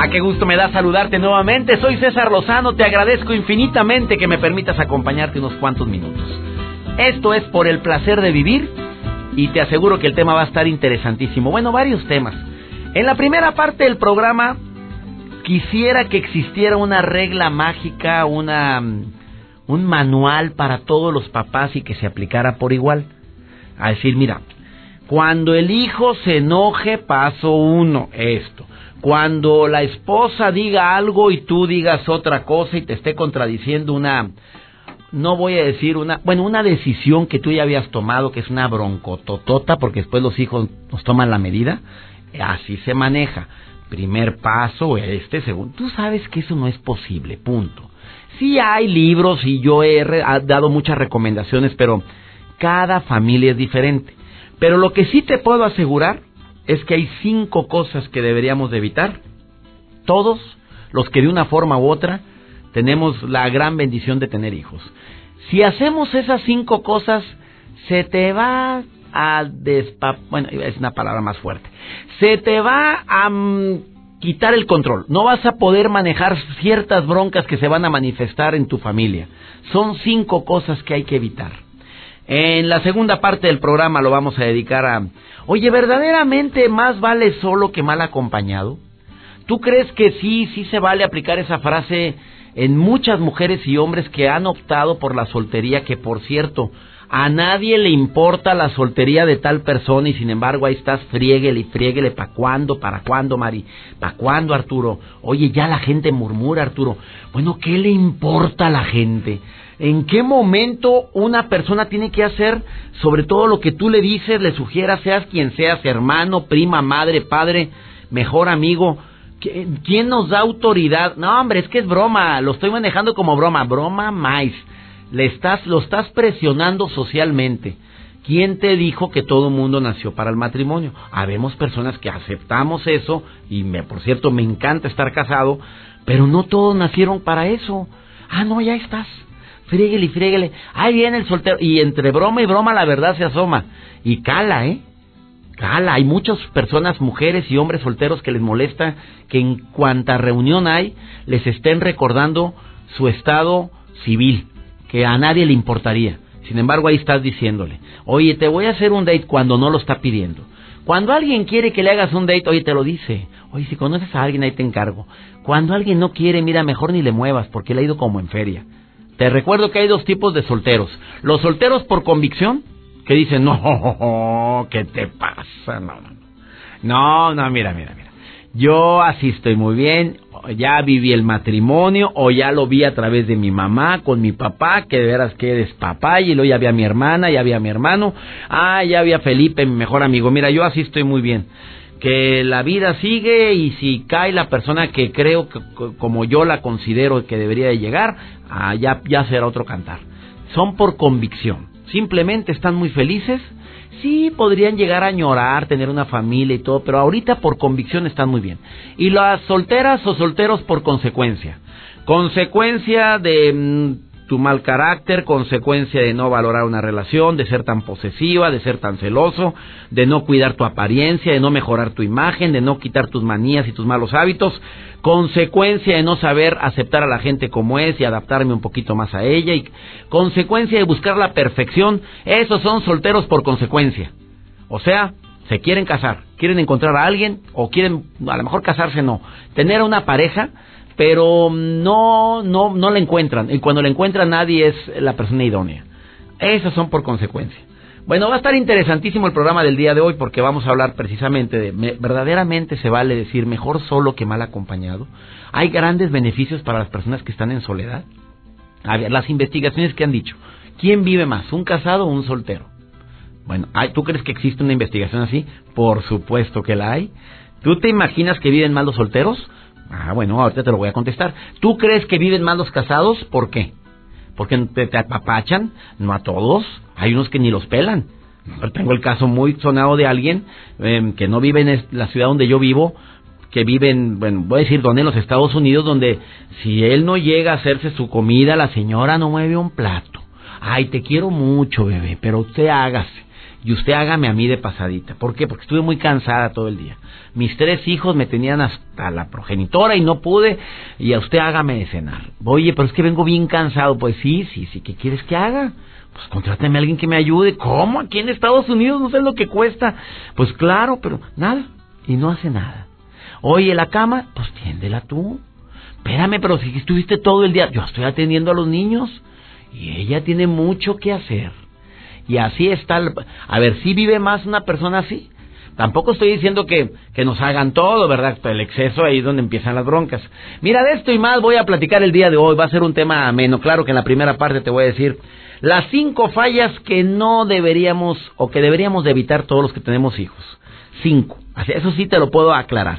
Ah, qué gusto me da saludarte nuevamente. Soy César Lozano. Te agradezco infinitamente que me permitas acompañarte unos cuantos minutos. Esto es por el placer de vivir y te aseguro que el tema va a estar interesantísimo. Bueno, varios temas. En la primera parte del programa quisiera que existiera una regla mágica, una un manual para todos los papás y que se aplicara por igual. A decir, mira, cuando el hijo se enoje, paso uno, esto. Cuando la esposa diga algo y tú digas otra cosa y te esté contradiciendo una, no voy a decir una, bueno, una decisión que tú ya habías tomado, que es una broncototota, porque después los hijos nos toman la medida, así se maneja. Primer paso, este, segundo. Tú sabes que eso no es posible, punto. Sí hay libros y yo he dado muchas recomendaciones, pero cada familia es diferente. Pero lo que sí te puedo asegurar es que hay cinco cosas que deberíamos de evitar. Todos los que de una forma u otra tenemos la gran bendición de tener hijos. Si hacemos esas cinco cosas, se te va a despa... Bueno, es una palabra más fuerte. Se te va a mm, quitar el control. No vas a poder manejar ciertas broncas que se van a manifestar en tu familia. Son cinco cosas que hay que evitar. En la segunda parte del programa lo vamos a dedicar a, oye, ¿verdaderamente más vale solo que mal acompañado? ¿Tú crees que sí, sí se vale aplicar esa frase en muchas mujeres y hombres que han optado por la soltería, que por cierto, a nadie le importa la soltería de tal persona y sin embargo ahí estás, frieguele y frieguele, ¿para cuándo? ¿Para cuándo, Mari? ¿Para cuándo, Arturo? Oye, ya la gente murmura, Arturo. Bueno, ¿qué le importa a la gente? En qué momento una persona tiene que hacer sobre todo lo que tú le dices, le sugieras, seas quien seas, hermano, prima, madre, padre, mejor amigo. ¿Quién nos da autoridad? No, hombre, es que es broma, lo estoy manejando como broma, broma más. Le estás, lo estás presionando socialmente. ¿Quién te dijo que todo mundo nació para el matrimonio? Habemos personas que aceptamos eso y me, por cierto, me encanta estar casado, pero no todos nacieron para eso. Ah, no, ya estás fríguele y fríguele. Ahí viene el soltero. Y entre broma y broma la verdad se asoma. Y cala, ¿eh? Cala. Hay muchas personas, mujeres y hombres solteros que les molesta que en cuanta reunión hay, les estén recordando su estado civil, que a nadie le importaría. Sin embargo, ahí estás diciéndole, oye, te voy a hacer un date cuando no lo está pidiendo. Cuando alguien quiere que le hagas un date, oye, te lo dice. Oye, si conoces a alguien, ahí te encargo. Cuando alguien no quiere, mira, mejor ni le muevas, porque le ha ido como en feria. Te recuerdo que hay dos tipos de solteros. Los solteros por convicción, que dicen, no, ¿qué te pasa? No, no, no, no, mira, mira, mira. Yo así estoy muy bien, ya viví el matrimonio o ya lo vi a través de mi mamá con mi papá, que de veras que eres papá y luego ya había mi hermana, ya había mi hermano, ah, ya había Felipe, mi mejor amigo. Mira, yo así estoy muy bien que la vida sigue y si cae la persona que creo que como yo la considero que debería de llegar, ah, ya, será otro cantar. Son por convicción. Simplemente están muy felices. Sí, podrían llegar a añorar, tener una familia y todo, pero ahorita por convicción están muy bien. Y las solteras o solteros por consecuencia. Consecuencia de mm, tu mal carácter, consecuencia de no valorar una relación, de ser tan posesiva, de ser tan celoso, de no cuidar tu apariencia, de no mejorar tu imagen, de no quitar tus manías y tus malos hábitos, consecuencia de no saber aceptar a la gente como es y adaptarme un poquito más a ella, y consecuencia de buscar la perfección, esos son solteros por consecuencia. O sea, se quieren casar, quieren encontrar a alguien o quieren, a lo mejor casarse no, tener una pareja pero no, no, no la encuentran. Y cuando la encuentran nadie es la persona idónea. Esas son por consecuencia. Bueno, va a estar interesantísimo el programa del día de hoy porque vamos a hablar precisamente de, verdaderamente se vale decir mejor solo que mal acompañado. Hay grandes beneficios para las personas que están en soledad. A ver, las investigaciones que han dicho, ¿quién vive más, un casado o un soltero? Bueno, ¿tú crees que existe una investigación así? Por supuesto que la hay. ¿Tú te imaginas que viven mal los solteros? Ah, bueno, ahorita te lo voy a contestar. ¿Tú crees que viven mal los casados? ¿Por qué? Porque te, apapachan, no a todos. Hay unos que ni los pelan. tengo el caso muy sonado de alguien em, que no vive en la ciudad donde yo vivo, que vive en, bueno, voy a decir donde en los Estados Unidos, donde si él no llega a hacerse su comida, la señora no mueve un plato. Ay, te quiero mucho, bebé, pero usted hágase y usted hágame a mí de pasadita. ¿Por qué? Porque estuve muy cansada todo el día. Mis tres hijos me tenían hasta la progenitora y no pude, y a usted hágame de cenar. Oye, pero es que vengo bien cansado. Pues sí, sí, sí, ¿qué quieres que haga? Pues contráteme a alguien que me ayude. ¿Cómo? Aquí en Estados Unidos no sé lo que cuesta. Pues claro, pero nada, y no hace nada. Oye, la cama, pues tiéndela tú. Espérame, pero si estuviste todo el día, yo estoy atendiendo a los niños y ella tiene mucho que hacer. Y así está. a ver, si vive más una persona así. Tampoco estoy diciendo que, que nos hagan todo, ¿verdad? El exceso ahí es donde empiezan las broncas. Mira, de esto y más voy a platicar el día de hoy. Va a ser un tema ameno. Claro que en la primera parte te voy a decir las cinco fallas que no deberíamos o que deberíamos de evitar todos los que tenemos hijos. Cinco. Eso sí te lo puedo aclarar.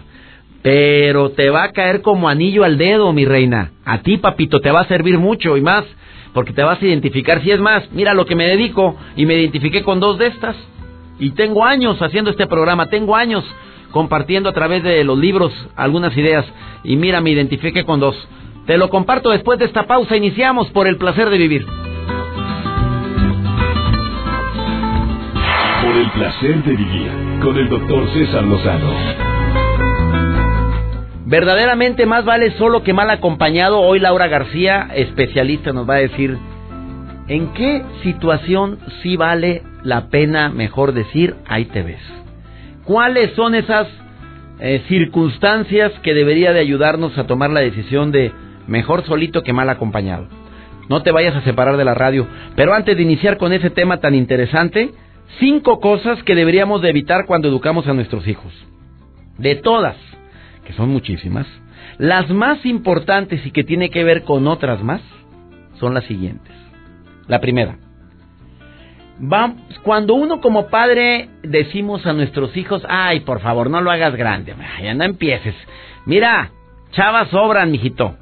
Pero te va a caer como anillo al dedo, mi reina. A ti, papito, te va a servir mucho y más porque te vas a identificar. Si es más, mira lo que me dedico y me identifiqué con dos de estas. Y tengo años haciendo este programa, tengo años compartiendo a través de los libros algunas ideas. Y mira, me identifiqué con dos. Te lo comparto después de esta pausa. Iniciamos por el placer de vivir. Por el placer de vivir con el doctor César Lozano. Verdaderamente más vale solo que mal acompañado. Hoy Laura García, especialista, nos va a decir en qué situación sí vale la pena, mejor decir, ahí te ves. ¿Cuáles son esas eh, circunstancias que debería de ayudarnos a tomar la decisión de mejor solito que mal acompañado? No te vayas a separar de la radio. Pero antes de iniciar con ese tema tan interesante, cinco cosas que deberíamos de evitar cuando educamos a nuestros hijos. De todas son muchísimas, las más importantes y que tiene que ver con otras más son las siguientes. La primera, cuando uno como padre decimos a nuestros hijos, ay, por favor, no lo hagas grande, ya no empieces. Mira, chavas sobran, mijito.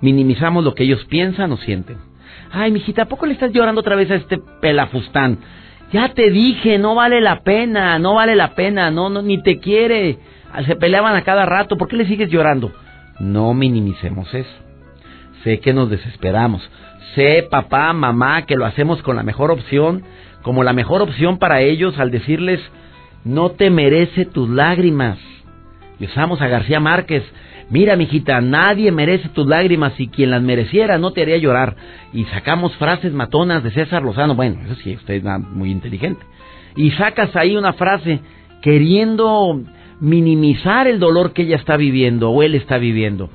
Minimizamos lo que ellos piensan o sienten. Ay, mijita, ¿a poco le estás llorando otra vez a este pelafustán? Ya te dije, no vale la pena, no vale la pena, no, no, ni te quiere se peleaban a cada rato, ¿por qué le sigues llorando? No minimicemos eso. Sé que nos desesperamos. Sé, papá, mamá, que lo hacemos con la mejor opción, como la mejor opción para ellos al decirles, no te merece tus lágrimas. Y usamos a García Márquez, mira, mijita, nadie merece tus lágrimas y quien las mereciera no te haría llorar. Y sacamos frases matonas de César Lozano, bueno, eso sí, usted es muy inteligente. Y sacas ahí una frase queriendo minimizar el dolor que ella está viviendo o él está viviendo.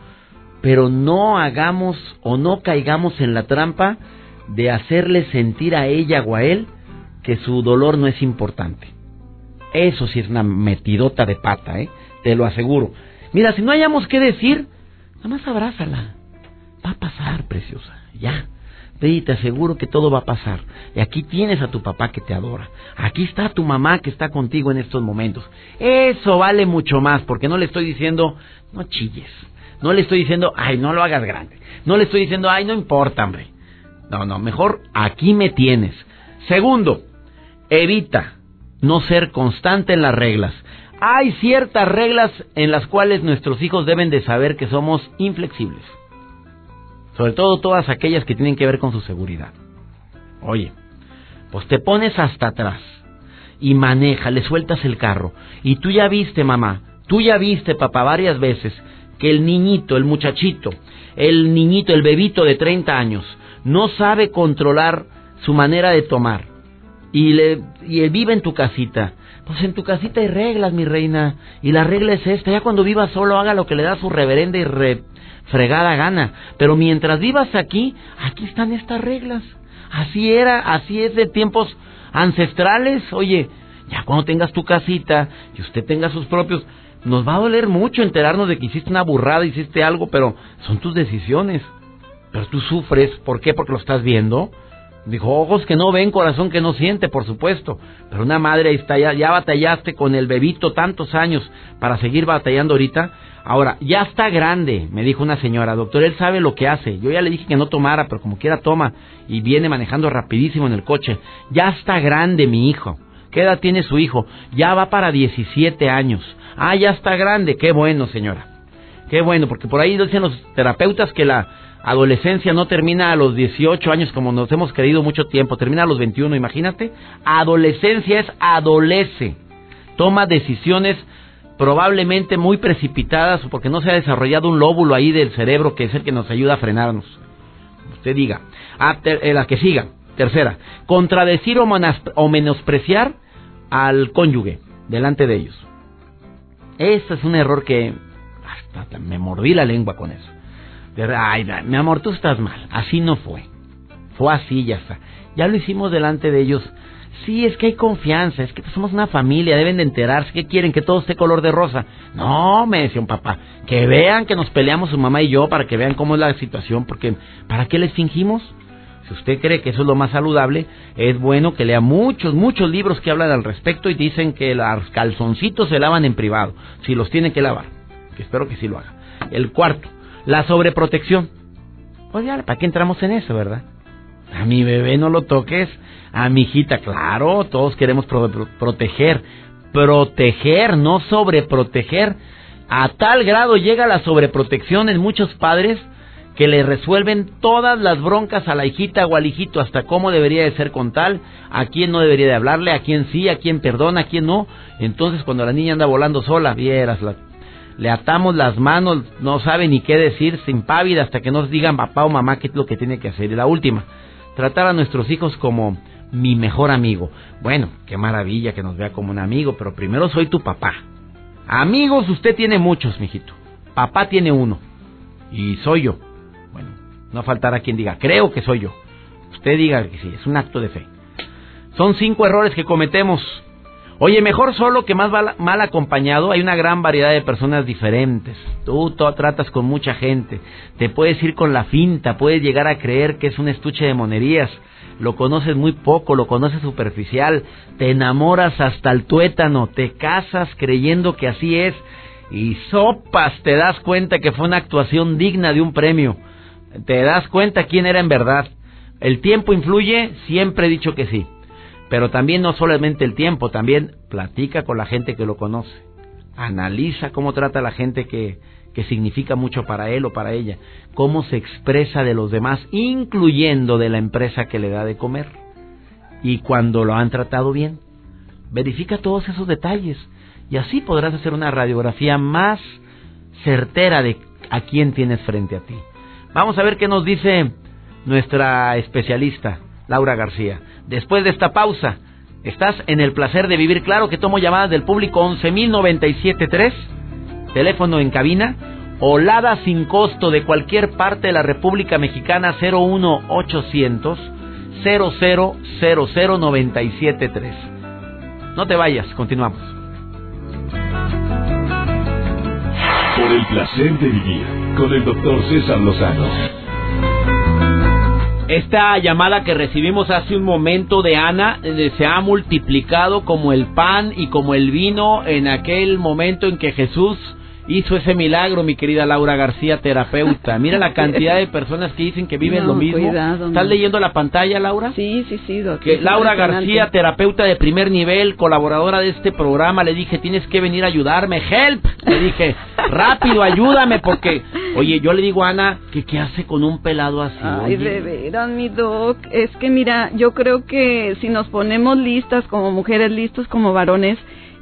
Pero no hagamos o no caigamos en la trampa de hacerle sentir a ella o a él que su dolor no es importante. Eso sí es una metidota de pata, ¿eh? Te lo aseguro. Mira, si no hayamos que decir, nada más abrázala. Va a pasar, preciosa. Ya. Te aseguro que todo va a pasar. Y aquí tienes a tu papá que te adora. Aquí está tu mamá que está contigo en estos momentos. Eso vale mucho más, porque no le estoy diciendo, no chilles. No le estoy diciendo, ay, no lo hagas grande. No le estoy diciendo, ay, no importa, hombre. No, no, mejor aquí me tienes. Segundo, evita no ser constante en las reglas. Hay ciertas reglas en las cuales nuestros hijos deben de saber que somos inflexibles. Sobre todo todas aquellas que tienen que ver con su seguridad. Oye, pues te pones hasta atrás y maneja, le sueltas el carro. Y tú ya viste, mamá, tú ya viste, papá, varias veces que el niñito, el muchachito, el niñito, el bebito de 30 años, no sabe controlar su manera de tomar. Y, le, y vive en tu casita. Pues en tu casita hay reglas, mi reina. Y la regla es esta. Ya cuando viva solo, haga lo que le da su reverenda y re, fregada gana. Pero mientras vivas aquí, aquí están estas reglas. Así era, así es de tiempos ancestrales. Oye, ya cuando tengas tu casita y usted tenga sus propios, nos va a doler mucho enterarnos de que hiciste una burrada, hiciste algo, pero son tus decisiones. Pero tú sufres, ¿por qué? Porque lo estás viendo. Dijo, ojos que no ven, corazón que no siente, por supuesto. Pero una madre ahí está, ya, ya batallaste con el bebito tantos años para seguir batallando ahorita. Ahora, ya está grande, me dijo una señora, doctor, él sabe lo que hace. Yo ya le dije que no tomara, pero como quiera toma y viene manejando rapidísimo en el coche. Ya está grande mi hijo. ¿Qué edad tiene su hijo? Ya va para 17 años. Ah, ya está grande. Qué bueno, señora. Qué bueno, porque por ahí dicen los terapeutas que la adolescencia no termina a los 18 años como nos hemos creído mucho tiempo, termina a los 21, imagínate. Adolescencia es adolece. Toma decisiones probablemente muy precipitadas porque no se ha desarrollado un lóbulo ahí del cerebro que es el que nos ayuda a frenarnos. Usted diga. Ah, eh, la que siga. Tercera, contradecir o menospreciar al cónyuge delante de ellos. Ese es un error que hasta me mordí la lengua con eso. Ay, mi amor, tú estás mal. Así no fue. Fue así, ya está. Ya lo hicimos delante de ellos. Sí, es que hay confianza, es que somos una familia, deben de enterarse que quieren que todo esté color de rosa. No, me decía un papá, que vean que nos peleamos su mamá y yo para que vean cómo es la situación, porque ¿para qué les fingimos? Si usted cree que eso es lo más saludable, es bueno que lea muchos, muchos libros que hablan al respecto y dicen que los calzoncitos se lavan en privado, si los tienen que lavar. Que espero que sí lo haga. El cuarto, la sobreprotección. Pues ya, ¿para qué entramos en eso, verdad? A mi bebé no lo toques, a mi hijita, claro, todos queremos proteger, proteger, no sobreproteger. A tal grado llega la sobreprotección en muchos padres que le resuelven todas las broncas a la hijita o al hijito, hasta cómo debería de ser con tal, a quién no debería de hablarle, a quién sí, a quién perdona, a quién no. Entonces cuando la niña anda volando sola, vieras, le atamos las manos, no sabe ni qué decir, sin pávida, hasta que nos digan papá o mamá qué es lo que tiene que hacer. Y la última, tratar a nuestros hijos como mi mejor amigo. Bueno, qué maravilla que nos vea como un amigo, pero primero soy tu papá. Amigos usted tiene muchos, mijito. Papá tiene uno. Y soy yo. No faltará quien diga, creo que soy yo. Usted diga que sí, es un acto de fe. Son cinco errores que cometemos. Oye, mejor solo que más mal, acompañado. Hay una gran variedad de personas diferentes. Tú, tú tratas con mucha gente. Te puedes ir con la finta. Puedes llegar a creer que es un estuche de monerías. Lo conoces muy poco, lo conoces superficial. Te enamoras hasta el tuétano. Te casas creyendo que así es. Y sopas te das cuenta que fue una actuación digna de un premio te das cuenta quién era en verdad. El tiempo influye, siempre he dicho que sí. Pero también no solamente el tiempo, también platica con la gente que lo conoce. Analiza cómo trata a la gente que, que significa mucho para él o para ella. Cómo se expresa de los demás, incluyendo de la empresa que le da de comer. Y cuando lo han tratado bien. Verifica todos esos detalles. Y así podrás hacer una radiografía más certera de a quién tienes frente a ti. Vamos a ver qué nos dice nuestra especialista, Laura García. Después de esta pausa, estás en el placer de vivir. Claro que tomo llamadas del público 11.097.3, teléfono en cabina, Olada sin costo de cualquier parte de la República Mexicana 01800 0000973. No te vayas, continuamos. Por el placer de vivir con el doctor César Lozano. Esta llamada que recibimos hace un momento de Ana eh, se ha multiplicado como el pan y como el vino en aquel momento en que Jesús hizo ese milagro, mi querida Laura García, terapeuta. Mira la cantidad de personas que dicen que viven lo mismo. ¿Estás leyendo la pantalla, Laura? Sí, sí, sí. Que Laura García, terapeuta de primer nivel, colaboradora de este programa, le dije, tienes que venir a ayudarme, help. Le dije, rápido, ayúdame, porque, oye, yo le digo a Ana, que qué hace con un pelado así. Ay, de veras, mi doc. Es que mira, yo creo que si nos ponemos listas como mujeres, listos como varones,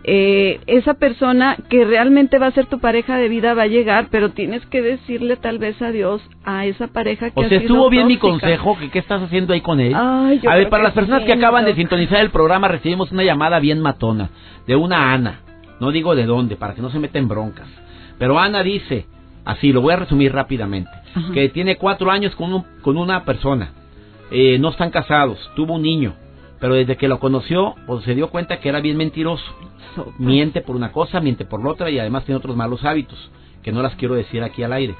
eh, esa persona que realmente va a ser tu pareja de vida va a llegar, pero tienes que decirle tal vez adiós a esa pareja que o sea, estuvo bien mi consejo, que qué estás haciendo ahí con él. a ver, para las personas que acaban de sintonizar el programa, recibimos una llamada bien matona de una Ana. No digo de dónde, para que no se meten broncas. Pero Ana dice, así, lo voy a resumir rápidamente, que tiene cuatro años con, con una persona. Eh, no están casados, tuvo un niño, pero desde que lo conoció, pues se dio cuenta que era bien mentiroso miente por una cosa, miente por la otra y además tiene otros malos hábitos que no las quiero decir aquí al aire.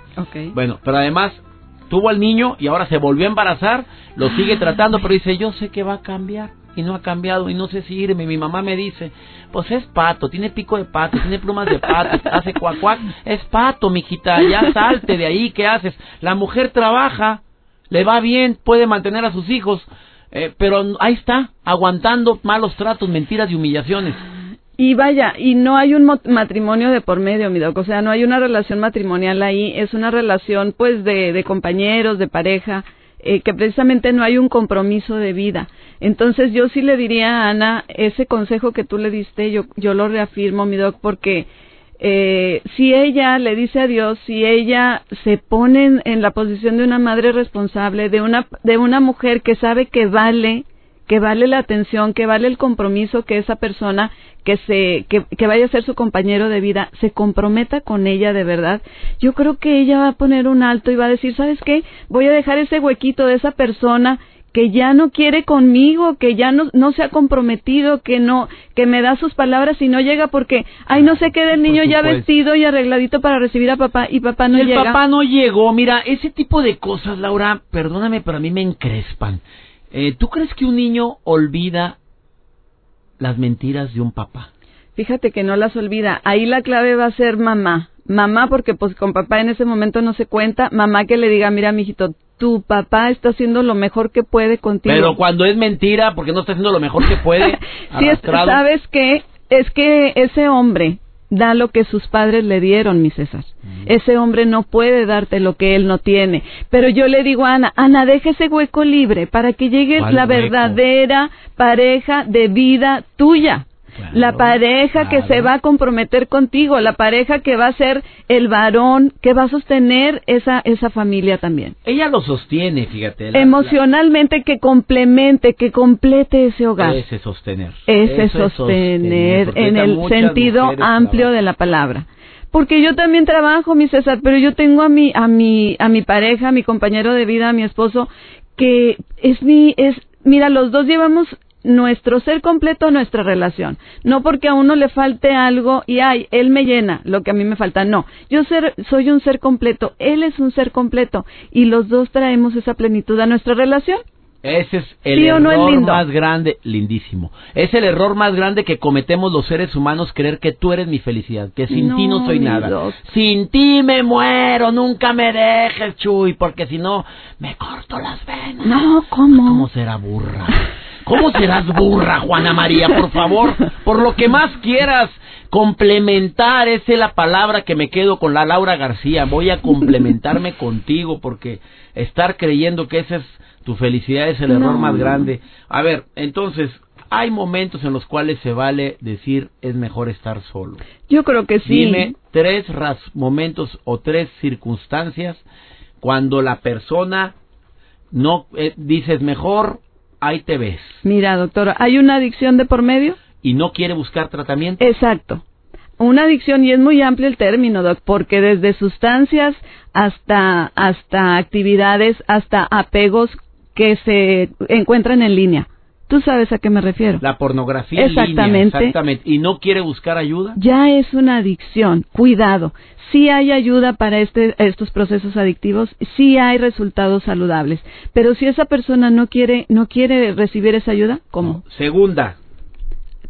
Bueno, pero además tuvo al niño y ahora se volvió a embarazar, lo sigue tratando, pero dice, yo sé que va a cambiar y no ha cambiado y no sé si irme. Mi mamá me dice, pues es pato, tiene pico de pato, tiene plumas de pato, hace cuac cuac, es pato, mijita, ya salte de ahí, ¿qué haces? La mujer trabaja, le va bien, puede mantener a sus hijos, eh, pero ahí está, aguantando malos tratos, mentiras y humillaciones. Y vaya, y no hay un matrimonio de por medio, mi doc, o sea, no hay una relación matrimonial ahí, es una relación pues de, compañeros, de pareja, eh, que precisamente no hay un compromiso de vida. Entonces yo sí le diría a Ana, ese consejo que tú le diste, yo, yo lo reafirmo, mi doc, porque eh, si ella le dice a Dios, si ella se pone en, la posición de una madre responsable, de una, de una mujer que sabe que vale, que vale la atención, que vale el compromiso que esa persona que se que, que, vaya a ser su compañero de vida se comprometa con ella de verdad yo creo que ella va a poner un alto y va a decir sabes qué voy a dejar ese huequito de esa persona que ya no quiere conmigo, que ya no, no se ha comprometido, que no, que me da sus palabras y no llega porque, ay, no sé qué del niño ya vestido y arregladito para recibir a papá y papá no llega. El papá no llegó, mira, ese tipo de cosas, Laura, perdóname, pero a mí me encrespan. Eh, ¿Tú crees que un niño olvida las mentiras de un papá? Fíjate que no las olvida. Ahí la clave va a ser mamá. Mamá, porque pues con papá en ese momento no se cuenta. Mamá que le diga, mira, mijito, tu papá está haciendo lo mejor que puede contigo. Pero cuando es mentira, porque no está haciendo lo mejor que puede. sí, sabes qué, es que ese hombre da lo que sus padres le dieron, mi César. Mm. Ese hombre no puede darte lo que él no tiene. Pero yo le digo a Ana, Ana, deja ese hueco libre para que llegue la verdadera pareja de vida tuya la pareja que se va a comprometer contigo, la pareja que va a ser el varón que va a sostener esa esa familia también. Ella lo sostiene, fíjate. Emocionalmente que complemente, que complete ese hogar. Ese sostener. Ese sostener, en el sentido amplio de la palabra porque yo también trabajo, mi César, pero yo tengo a mi a mi a mi pareja, a mi compañero de vida, a mi esposo que es mi es mira, los dos llevamos nuestro ser completo, nuestra relación. No porque a uno le falte algo y ay, él me llena lo que a mí me falta. No, yo ser, soy un ser completo, él es un ser completo y los dos traemos esa plenitud a nuestra relación. Ese es el error más grande, lindísimo. Es el error más grande que cometemos los seres humanos creer que tú eres mi felicidad, que sin ti no soy nada. Sin ti me muero, nunca me dejes, Chuy, porque si no me corto las venas. No, ¿cómo? ¿Cómo será burra? ¿Cómo serás burra, Juana María? Por favor, por lo que más quieras complementar, esa es la palabra que me quedo con la Laura García. Voy a complementarme contigo porque estar creyendo que esa es tu felicidad es el error más grande. A ver, entonces, hay momentos en los cuales se vale decir es mejor estar solo. Yo creo que sí. Dime tres momentos o tres circunstancias cuando la persona no eh, dices mejor ahí te ves. Mira, doctora, ¿hay una adicción de por medio? ¿Y no quiere buscar tratamiento? Exacto. Una adicción, y es muy amplio el término, doc, porque desde sustancias hasta, hasta actividades, hasta apegos que se encuentran en línea. ¿Tú sabes a qué me refiero? La pornografía exactamente, en línea, exactamente. ¿Y no quiere buscar ayuda? Ya es una adicción. Cuidado. Sí hay ayuda para este, estos procesos adictivos, sí hay resultados saludables. Pero si esa persona no quiere, no quiere recibir esa ayuda, ¿cómo? Segunda.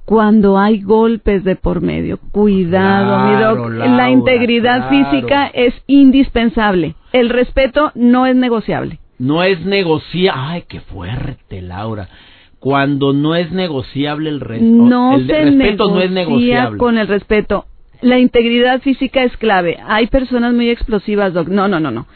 Cuando hay golpes de por medio. Cuidado, mi la integridad física es indispensable. El respeto no es negociable. No es negociable. Ay, qué fuerte, Laura cuando no es negociable el, no el respeto no es negociable. con el respeto. La integridad física es clave. Hay personas muy explosivas doc. No no no no.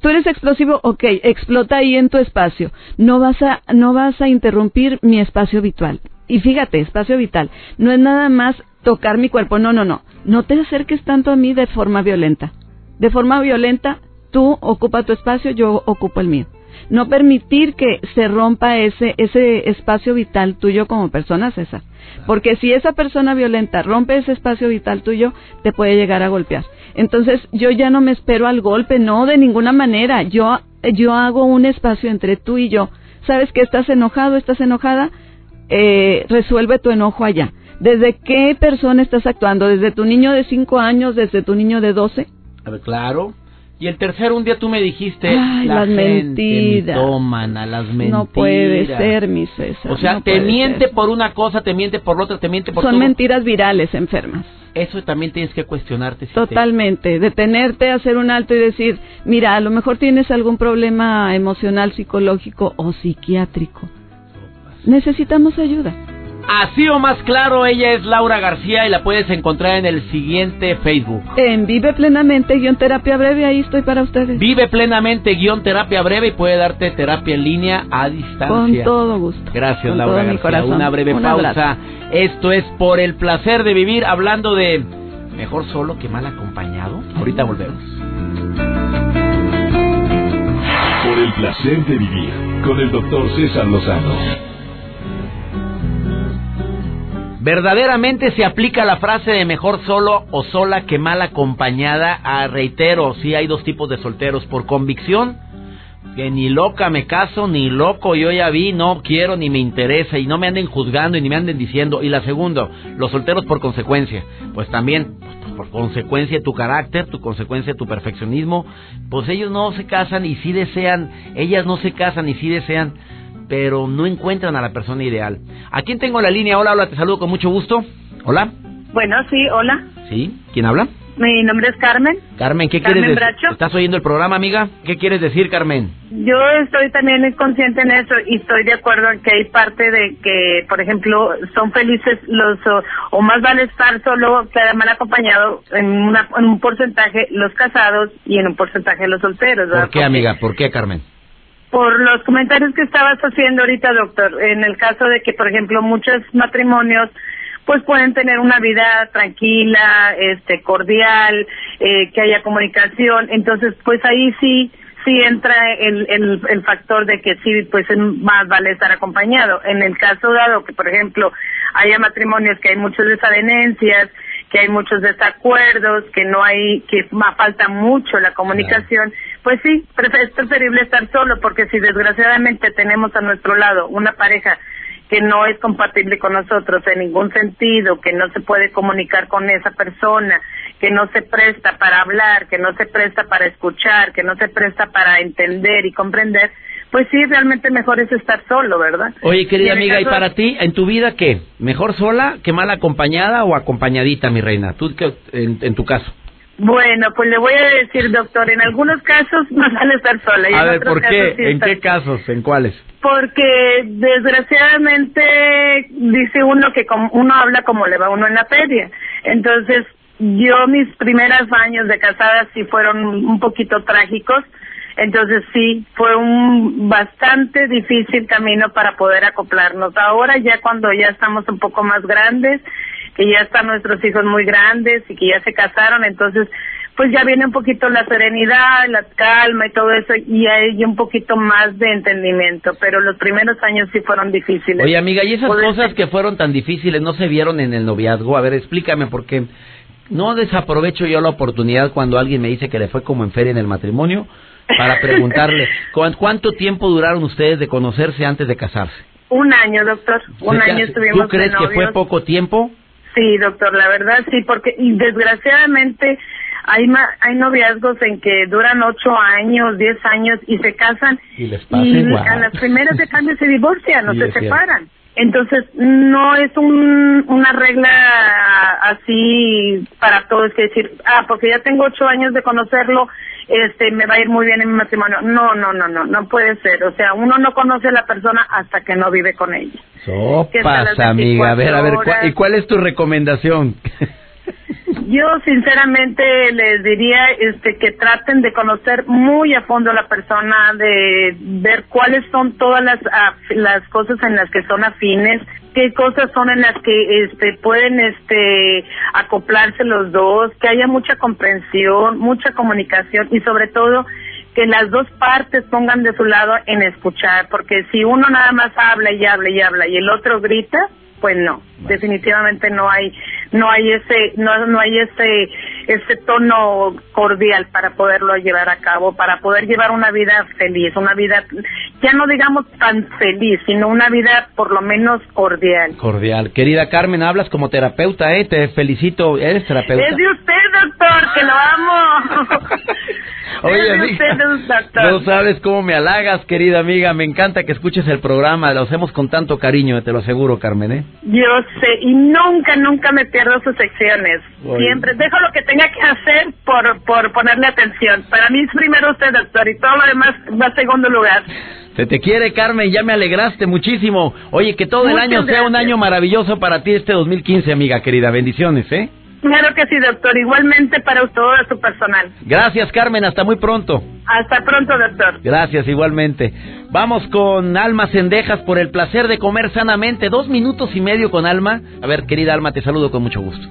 Tú eres explosivo ok explota ahí en tu espacio. No vas a no vas a interrumpir mi espacio vital. Y fíjate espacio vital. No es nada más tocar mi cuerpo. No no no. No te acerques tanto a mí de forma violenta. De forma violenta tú ocupa tu espacio yo ocupo el mío no permitir que se rompa ese, ese espacio vital tuyo como persona, César. Porque si esa persona violenta rompe ese espacio vital tuyo, te puede llegar a golpear. Entonces, yo ya no me espero al golpe, no, de ninguna manera. Yo, yo hago un espacio entre tú y yo. ¿Sabes que estás enojado, estás enojada? Eh, resuelve tu enojo allá. ¿Desde qué persona estás actuando? ¿Desde tu niño de 5 años? ¿Desde tu niño de 12? Claro. Y el tercero, un día tú me dijiste, Ay, la las gente mentiras. mitómana, las mentiras. No puede ser, mi César. O sea, no te miente ser. por una cosa, te miente por otra, te miente por Son todo. mentiras virales enfermas. Eso también tienes que cuestionarte. si te- Totalmente, detenerte, hacer un alto y decir, mira, a lo mejor tienes algún problema emocional, psicológico o psiquiátrico. Necesitamos ayuda. Así o más claro, ella es Laura García y la puedes encontrar en el siguiente Facebook. En Vive Plenamente, guion terapia breve, ahí estoy para ustedes. Vive plenamente guion terapia breve y puede darte terapia en línea a distancia. Con todo gusto. Gracias, Con Laura García. Una breve Un pausa. abrazo. Esto es por el placer de vivir, hablando de mejor solo que mal acompañado. Ahorita volvemos. Por el placer de vivir con el doctor César Lozano. Verdaderamente se aplica la frase de mejor solo o sola que mal acompañada. Ah, reitero, sí hay dos tipos de solteros. Por convicción, que ni loca me caso, ni loco yo ya vi, no quiero ni me interesa. Y no me anden juzgando y ni me anden diciendo. Y la segunda, los solteros por consecuencia. Pues también, pues, por consecuencia de tu carácter, tu consecuencia de tu perfeccionismo. Pues ellos no se casan y sí desean, ellas no se casan y sí desean pero no encuentran a la persona ideal. ¿A quién tengo en la línea? Hola, hola, te saludo con mucho gusto. Hola. Bueno, sí, hola. ¿Sí? ¿Quién habla? Mi nombre es Carmen. Carmen, ¿qué Carmen quieres decir? Bracho. ¿Estás oyendo el programa, amiga? ¿Qué quieres decir, Carmen? Yo estoy también consciente en eso y estoy de acuerdo en que hay parte de que, por ejemplo, son felices los, o, o más vale estar solo que mal acompañado en, una, en un porcentaje los casados y en un porcentaje los solteros. ¿verdad? ¿Por qué, Porque- amiga? ¿Por qué, Carmen? Por los comentarios que estabas haciendo ahorita, doctor, en el caso de que, por ejemplo, muchos matrimonios pues pueden tener una vida tranquila, este, cordial, eh, que haya comunicación, entonces pues ahí sí, sí entra el, el, el factor de que sí, pues es más vale estar acompañado. En el caso dado que, por ejemplo, haya matrimonios que hay muchas desavenencias, que hay muchos desacuerdos, que no hay, que falta mucho la comunicación, pues sí, es preferible estar solo, porque si desgraciadamente tenemos a nuestro lado una pareja que no es compatible con nosotros en ningún sentido, que no se puede comunicar con esa persona, que no se presta para hablar, que no se presta para escuchar, que no se presta para entender y comprender, pues sí, realmente mejor es estar solo, ¿verdad? Oye, querida Y amiga, ¿y para ti, en tu vida qué? ¿Mejor sola que mal acompañada o acompañadita, mi reina? ¿Tú qué, en, en tu caso? Bueno, pues le voy a decir, doctor, en algunos casos más vale estar sola. y A en ver, otros ¿por casos qué? sí ¿En estar- qué casos? ¿En cuáles? Porque desgraciadamente dice uno que como uno habla como le va uno en la feria. Entonces, yo mis primeros años de casada sí fueron un poquito trágicos. Entonces sí, fue un bastante difícil camino para poder acoplarnos. Ahora ya cuando ya estamos un poco más grandes, que ya están nuestros hijos muy grandes y que ya se casaron, entonces pues ya viene un poquito la serenidad, la calma y todo eso y hay un poquito más de entendimiento, pero los primeros años sí fueron difíciles. Oye, amiga, ¿y esas Poder- cosas que fueron tan difíciles no se vieron en el noviazgo? A ver, explícame, porque no desaprovecho yo la oportunidad cuando alguien me dice que le fue como en feria en el matrimonio para preguntarle, ¿cuán- ¿cuánto tiempo duraron ustedes de conocerse antes de casarse? Un año, doctor, un ¿Se te año estuvimos ¿Tú crees de que fue poco tiempo? Sí, doctor, la verdad sí, porque y desgraciadamente hay ma- hay noviazgos en que duran ocho años, diez años y se casan Y les pasa y igual. a las primeras de cambio se divorcian o Sí, se separan. Entonces no es un, una regla así para todos que decir, ah, porque ya tengo ocho años de conocerlo, este, me va a ir muy bien en mi matrimonio. No, no, no, no, no puede ser. O sea, uno no conoce a la persona hasta que no vive con ella. Sopas, amiga. A ver, a ver, 24 ¿cuál- ¿y cuál es tu recomendación? Yo sinceramente les diría este que traten de conocer muy a fondo a la persona, de ver cuáles son todas las las cosas en las que son afines, qué cosas son en las que este pueden este acoplarse los dos, que haya mucha comprensión, mucha comunicación y sobre todo que las dos partes pongan de su lado en escuchar, porque si uno nada más habla y habla y habla y el otro grita, pues no, definitivamente no hay no hay ese no no hay ese ese tono cordial para poderlo llevar a cabo, para poder llevar una vida feliz, una vida ya no digamos tan feliz, sino una vida por lo menos cordial. Cordial. Querida Carmen, hablas como terapeuta, ¿eh? Te felicito. ¿Eres terapeuta? Es de usted, doctor, que lo amo. Oye, amiga, no sabes cómo me halagas, querida amiga. Me encanta que escuches el programa. Lo hacemos con tanto cariño, te lo aseguro, Carmen. ¿eh? Yo sé, y nunca, nunca me pierdo sus secciones. Siempre dejo lo que tenga que hacer por, por ponerle atención. Para mí es primero usted, doctor, y todo lo demás va a segundo lugar. Se te quiere, Carmen, ya me alegraste muchísimo. Oye, que todo el año sea un año maravilloso para ti este 2015, amiga querida. Bendiciones, ¿eh? Claro que sí, doctor. Igualmente para todo su personal. Gracias, Carmen. Hasta muy pronto. Hasta pronto, doctor. Gracias, igualmente. Vamos con Alma Cendejas por el placer de comer sanamente. Dos minutos y medio con Alma. A ver, querida Alma, te saludo con mucho gusto.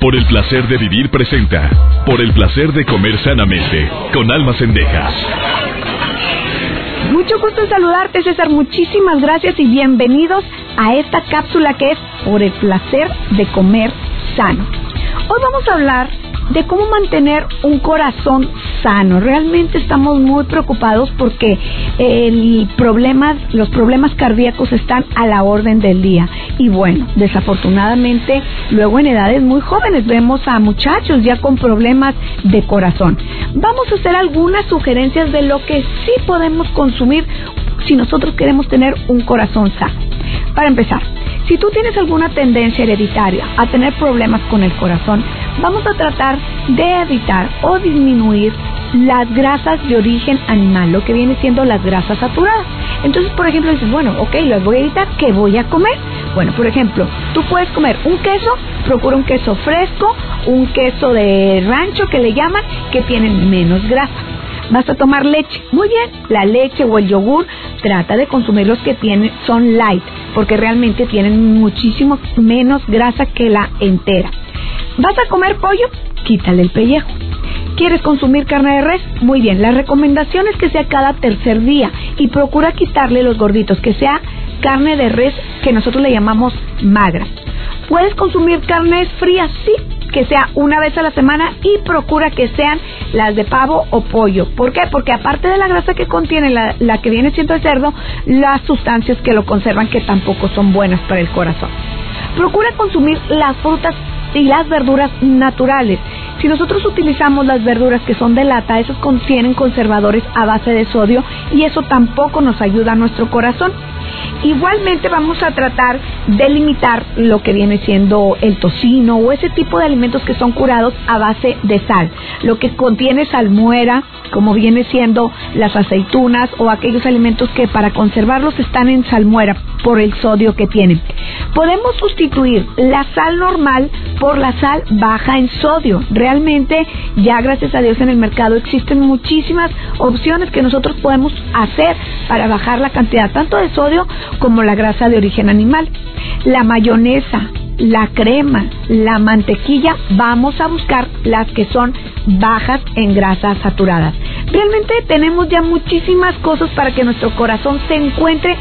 Por el placer de vivir presenta. Por el placer de comer sanamente. Con Alma Cendejas. Mucho gusto en saludarte, César. Muchísimas gracias y bienvenidos a esta cápsula que es por el placer de comer sano. Hoy vamos a hablar de cómo mantener un corazón sano. Realmente estamos muy preocupados porque problema, los problemas cardíacos están a la orden del día. Y bueno, desafortunadamente, luego en edades muy jóvenes vemos a muchachos ya con problemas de corazón. Vamos a hacer algunas sugerencias de lo que sí podemos consumir si nosotros queremos tener un corazón sano. Para empezar, si tú tienes alguna tendencia hereditaria a tener problemas con el corazón, vamos a tratar de evitar o disminuir las grasas de origen animal, lo que viene siendo las grasas saturadas. Entonces, por ejemplo, dices, bueno, ok, las voy a evitar, ¿qué voy a comer? Bueno, por ejemplo, tú puedes comer un queso, procura un queso fresco, un queso de rancho que le llaman, que tienen menos grasa. Vas a tomar leche. Muy bien, la leche o el yogur, trata de consumir los que tienen, son light, porque realmente tienen muchísimo menos grasa que la entera. ¿Vas a comer pollo? Quítale el pellejo. ¿Quieres consumir carne de res? Muy bien, la recomendación es que sea cada tercer día y procura quitarle los gorditos, que sea carne de res que nosotros le llamamos magra. ¿Puedes consumir carnes frías? Sí, que sea una vez a la semana y procura que sean las de pavo o pollo. ¿Por qué? Porque aparte de la grasa que contiene la, la que viene siendo el cerdo, las sustancias que lo conservan que tampoco son buenas para el corazón. Procura consumir las frutas y las verduras naturales. Si nosotros utilizamos las verduras que son de lata, esos contienen conservadores a base de sodio y eso tampoco nos ayuda a nuestro corazón. Igualmente vamos a tratar de limitar lo que viene siendo el tocino o ese tipo de alimentos que son curados a base de sal. Lo que contiene salmuera, como viene siendo las aceitunas o aquellos alimentos que para conservarlos están en salmuera por el sodio que tienen. Podemos sustituir la sal normal por la sal baja en sodio. Realmente ya gracias a Dios en el mercado existen muchísimas opciones que nosotros podemos hacer para bajar la cantidad tanto de sodio como la grasa de origen animal. La mayonesa, la crema, la mantequilla, vamos a buscar las que son bajas en grasas saturadas. Realmente tenemos ya muchísimas cosas para que nuestro corazón se encuentre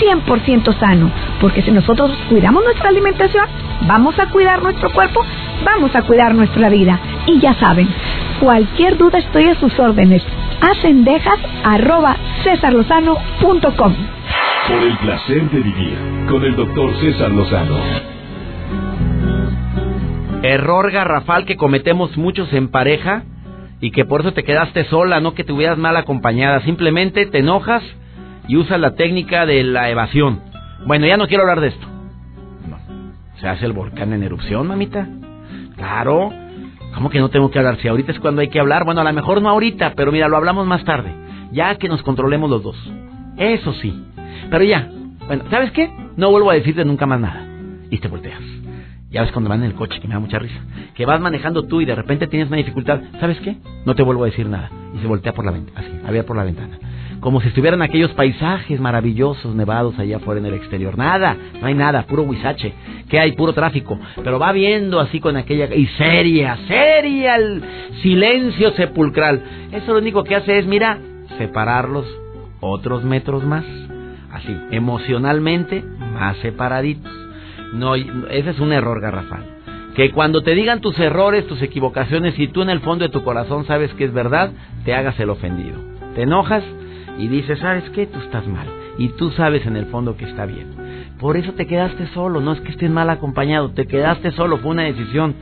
100% sano, porque si nosotros cuidamos nuestra alimentación, vamos a cuidar nuestro cuerpo, vamos a cuidar nuestra vida. Y ya saben, cualquier duda estoy a sus órdenes. Arroba cesarlozano.com. Por el placer de vivir con el doctor César Lozano. Error garrafal que cometemos muchos en pareja y que por eso te quedaste sola, no que te hubieras mal acompañada. Simplemente te enojas y usas la técnica de la evasión. Bueno, ya no quiero hablar de esto. No. ¿Se hace el volcán en erupción, mamita? Claro. ¿Cómo que no tengo que hablar? Si ahorita es cuando hay que hablar. Bueno, a lo mejor no ahorita, pero mira, lo hablamos más tarde. Ya que nos controlemos los dos. Eso sí. Pero ya. Bueno, ¿sabes qué? No vuelvo a decirte nunca más nada. Y te volteas. Ya ves cuando van en el coche, que me da mucha risa. Que vas manejando tú y de repente tienes una dificultad. ¿Sabes qué? No te vuelvo a decir nada. Y se voltea por la ventana, así, a ver por la ventana. Como si estuvieran aquellos paisajes maravillosos nevados allá afuera en el exterior. Nada, no hay nada, puro huizache. ¿Qué hay? Puro tráfico. Pero va viendo así con aquella... Y seria, seria el silencio sepulcral. Eso lo único que hace es, mira, separarlos otros metros más. Así, emocionalmente más separaditos. No, ese es un error garrafal. Que cuando te digan tus errores, tus equivocaciones, y tú en el fondo de tu corazón sabes que es verdad, te hagas el ofendido. Te enojas y dices, ¿sabes qué? Tú estás mal. Y tú sabes en el fondo que está bien. Por eso te quedaste solo, no es que estés mal acompañado, te quedaste solo, fue una decisión.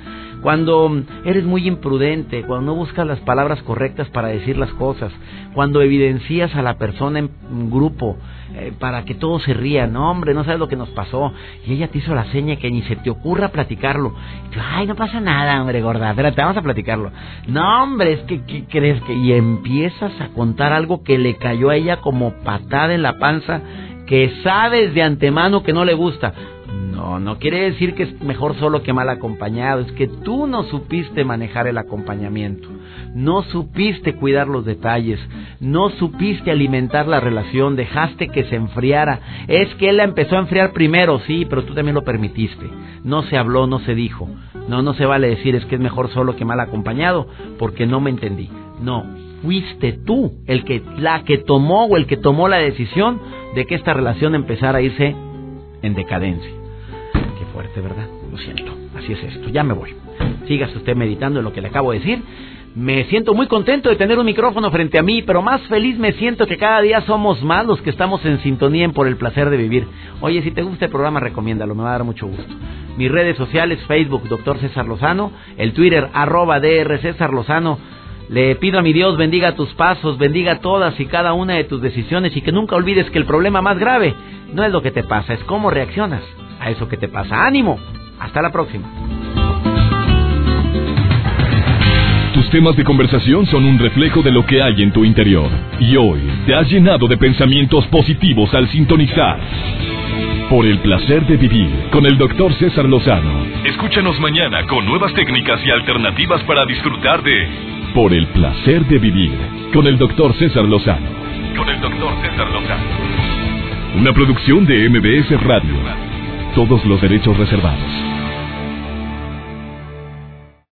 Cuando eres muy imprudente, cuando no buscas las palabras correctas para decir las cosas, cuando evidencias a la persona en grupo eh, para que todos se rían, no hombre, no sabes lo que nos pasó. Y ella te hizo la seña que ni se te ocurra platicarlo. Y tú, ay, no pasa nada, hombre, gorda, espérate, vamos a platicarlo. No, hombre, es que, ¿qué crees que? Y empiezas a contar algo que le cayó a ella como patada en la panza que sabes de antemano que no le gusta. No, no quiere decir que es mejor solo que mal acompañado, es que tú no supiste manejar el acompañamiento, no supiste cuidar los detalles, no supiste alimentar la relación, dejaste que se enfriara. Es que él la empezó a enfriar primero, sí, pero tú también lo permitiste. No se habló, no se dijo. No, no se vale decir es que es mejor solo que mal acompañado, porque no me entendí. No, fuiste tú el que la que tomó o el que tomó la decisión de que esta relación empezara a irse en decadencia. ¿Verdad? Lo siento. Así es esto. Ya me voy. Sígase usted meditando en lo que le acabo de decir. Me siento muy contento de tener un micrófono frente a mí, pero más feliz me siento que cada día somos más los que estamos en sintonía en por el placer de vivir. Oye, si te gusta el programa, recomiéndalo, me va a dar mucho gusto. Mis redes sociales, Facebook, Doctor César Lozano, el Twitter, arroba DR César Lozano. Le pido a mi Dios bendiga tus pasos, bendiga todas y cada una de tus decisiones y que nunca olvides que el problema más grave no es lo que te pasa, es cómo reaccionas a eso que te pasa. Ánimo. Hasta la próxima. Tus temas de conversación son un reflejo de lo que hay en tu interior. Y hoy te has llenado de pensamientos positivos al sintonizar. Por el placer de vivir con el doctor César Lozano. Escúchanos mañana con nuevas técnicas y alternativas para disfrutar de Por el placer de vivir con el doctor César Lozano. Con el doctor César Lozano. Una producción de MBS Radio. Todos los derechos reservados.